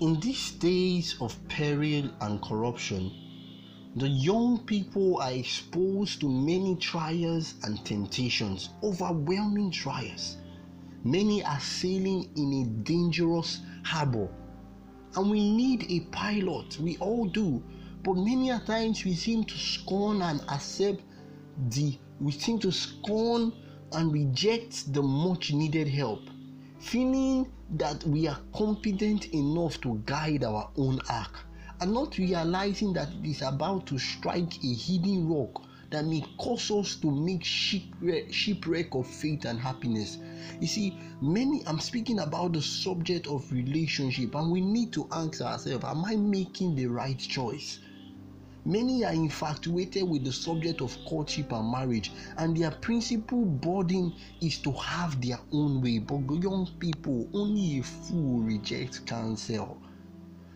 In these days of peril and corruption, the young people are exposed to many trials and temptations, overwhelming trials. Many are sailing in a dangerous harbor, and we need a pilot. We all do, but many a times we seem to scorn and accept the we seem to scorn and reject the much needed help, feeling that we are competent enough to guide our own ark, and not realizing that it is about to strike a hidden rock that may cause us to make shipwreck, shipwreck of faith and happiness. You see, many, I'm speaking about the subject of relationship, and we need to ask ourselves, Am I making the right choice? Many are infatuated with the subject of courtship and marriage, and their principal burden is to have their own way. But young people, only a fool rejects counsel.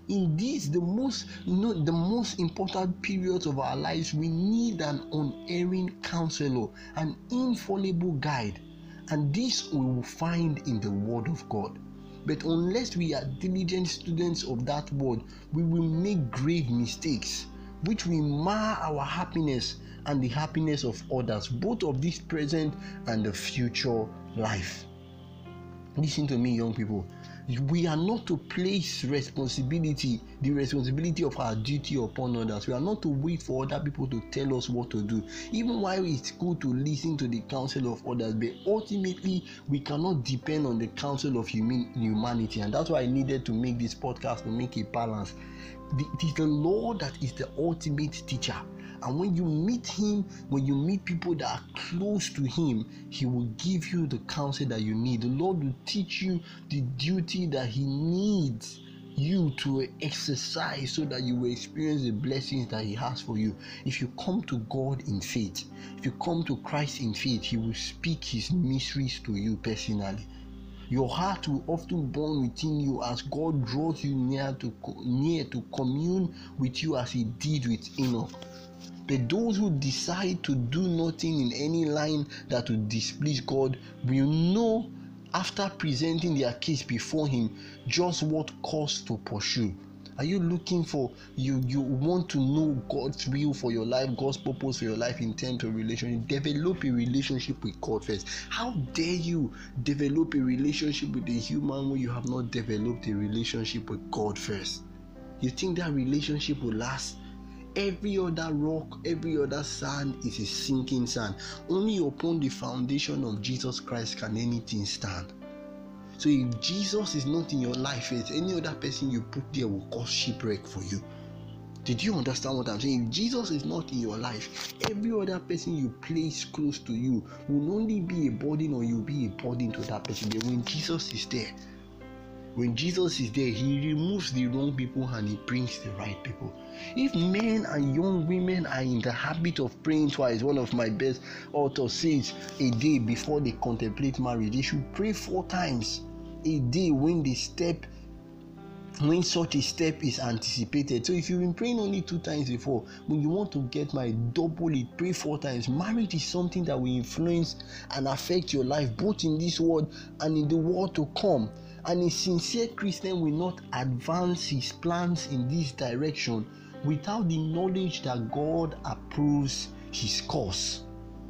In this, the most you the most important periods of our lives, we need an unerring counselor, an infallible guide, and this we will find in the Word of God. But unless we are diligent students of that word, we will make grave mistakes which will mar our happiness and the happiness of others, both of this present and the future life. Listen to me, young people. We are not to place responsibility, the responsibility of our duty upon others. We are not to wait for other people to tell us what to do. Even while it's good to listen to the counsel of others, but ultimately we cannot depend on the counsel of human humanity. And that's why I needed to make this podcast to make a balance it is the Lord that is the ultimate teacher. And when you meet Him, when you meet people that are close to Him, He will give you the counsel that you need. The Lord will teach you the duty that He needs you to exercise so that you will experience the blessings that He has for you. If you come to God in faith, if you come to Christ in faith, He will speak His mysteries to you personally. Your heart will often burn within you as God draws you near to near to commune with you as He did with Enoch. But those who decide to do nothing in any line that would displease God will know after presenting their case before Him just what course to pursue. Are you looking for you you want to know God's will for your life, God's purpose for your life in terms of relationship? Develop a relationship with God first. How dare you develop a relationship with a human when you have not developed a relationship with God first? You think that relationship will last? Every other rock, every other sand is a sinking sand. Only upon the foundation of Jesus Christ can anything stand. So if Jesus is not in your life, it's any other person you put there will cause shipwreck for you. Did you understand what I'm saying? If Jesus is not in your life, every other person you place close to you will only be a burden or you'll be a burden to that person. But when Jesus is there, when Jesus is there, he removes the wrong people and he brings the right people. If men and young women are in the habit of praying twice, one of my best authors says a day before they contemplate marriage, they should pray four times a day when they step when such a step is anticipated. So if you've been praying only two times before, when you want to get married, double it, pray four times. Marriage is something that will influence and affect your life both in this world and in the world to come. And a sincere Christian will not advance his plans in this direction without the knowledge that God approves his course.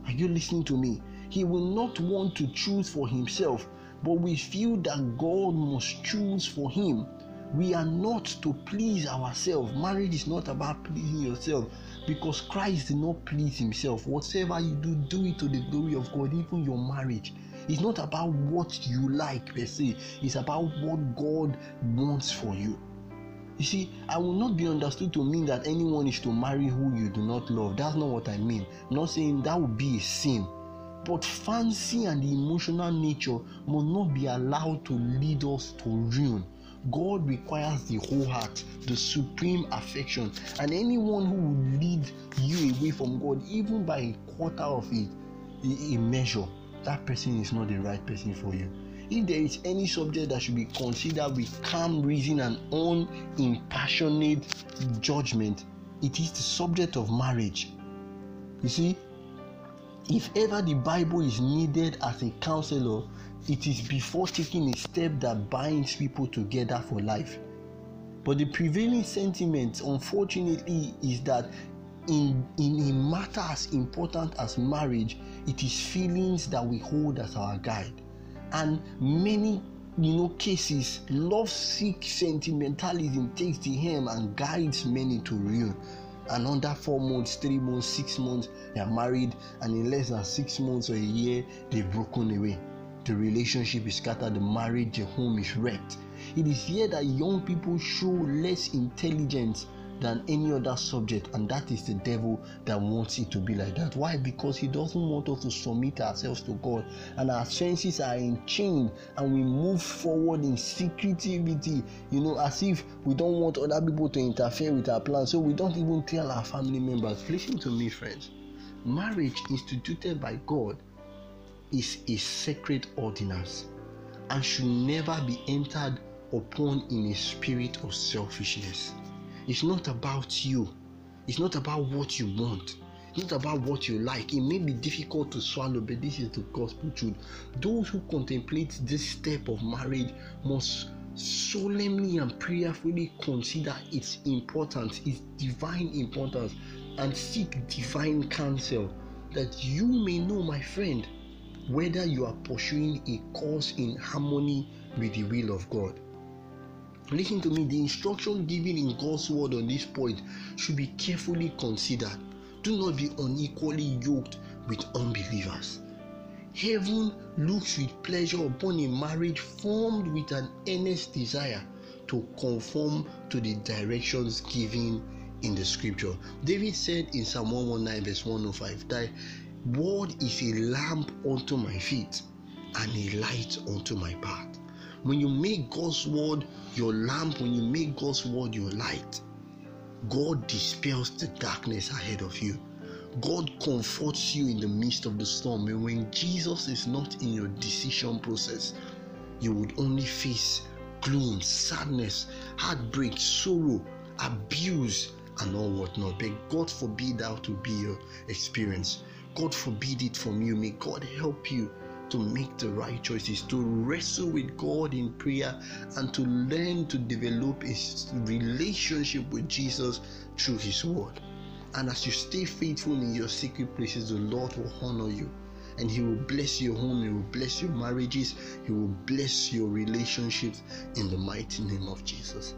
Are you listening to me? He will not want to choose for himself but we feel that God must choose for him. We are not to please ourselves. Marriage is not about pleasing yourself because Christ did not please himself. Whatever you do, do it to the glory of God, even your marriage. It's not about what you like per se, it's about what God wants for you. You see, I will not be understood to mean that anyone is to marry who you do not love. That's not what I mean. I'm not saying that would be a sin. But fancy and the emotional nature must not be allowed to lead us to ruin. God requires the whole heart, the supreme affection, and anyone who will lead you away from God, even by a quarter of it, a measure, that person is not the right person for you. If there is any subject that should be considered with calm reason and unimpassionate judgment, it is the subject of marriage. You see, if ever the Bible is needed as a counselor, it is before taking a step that binds people together for life. But the prevailing sentiment, unfortunately, is that in, in a matter as important as marriage, it is feelings that we hold as our guide. And many you know cases, love sick sentimentalism takes the helm and guides many to ruin. And four months, three months, six months, they are married, and in less than six months or a year, they've broken away. The relationship is scattered, the marriage, the home is wrecked. It is here that young people show less intelligence than any other subject, and that is the devil that wants it to be like that. Why? Because he doesn't want us to submit ourselves to God, and our senses are enchained, and we move forward in secretivity, you know, as if we don't want other people to interfere with our plans, so we don't even tell our family members. Listen to me, friends. Marriage instituted by God is a sacred ordinance and should never be entered upon in a spirit of selfishness. It's not about you. It's not about what you want. It's not about what you like. It may be difficult to swallow, but this is the gospel truth. Those who contemplate this step of marriage must solemnly and prayerfully consider its importance, its divine importance, and seek divine counsel that you may know, my friend, whether you are pursuing a course in harmony with the will of God. Listen to me, the instruction given in God's word on this point should be carefully considered. Do not be unequally yoked with unbelievers. Heaven looks with pleasure upon a marriage formed with an earnest desire to conform to the directions given in the scripture. David said in Psalm 119, verse 105, Thy word is a lamp unto my feet and a light unto my path. When you make God's word your lamp, when you make God's word your light, God dispels the darkness ahead of you. God comforts you in the midst of the storm. And when Jesus is not in your decision process, you would only face gloom, sadness, heartbreak, sorrow, abuse, and all whatnot. But God forbid that to be your experience. God forbid it from you. May God help you to make the right choices, to wrestle with God in prayer, and to learn to develop a relationship with Jesus through His Word. And as you stay faithful in your secret places, the Lord will honor you. And He will bless your home, He will bless your marriages, He will bless your relationships in the mighty name of Jesus.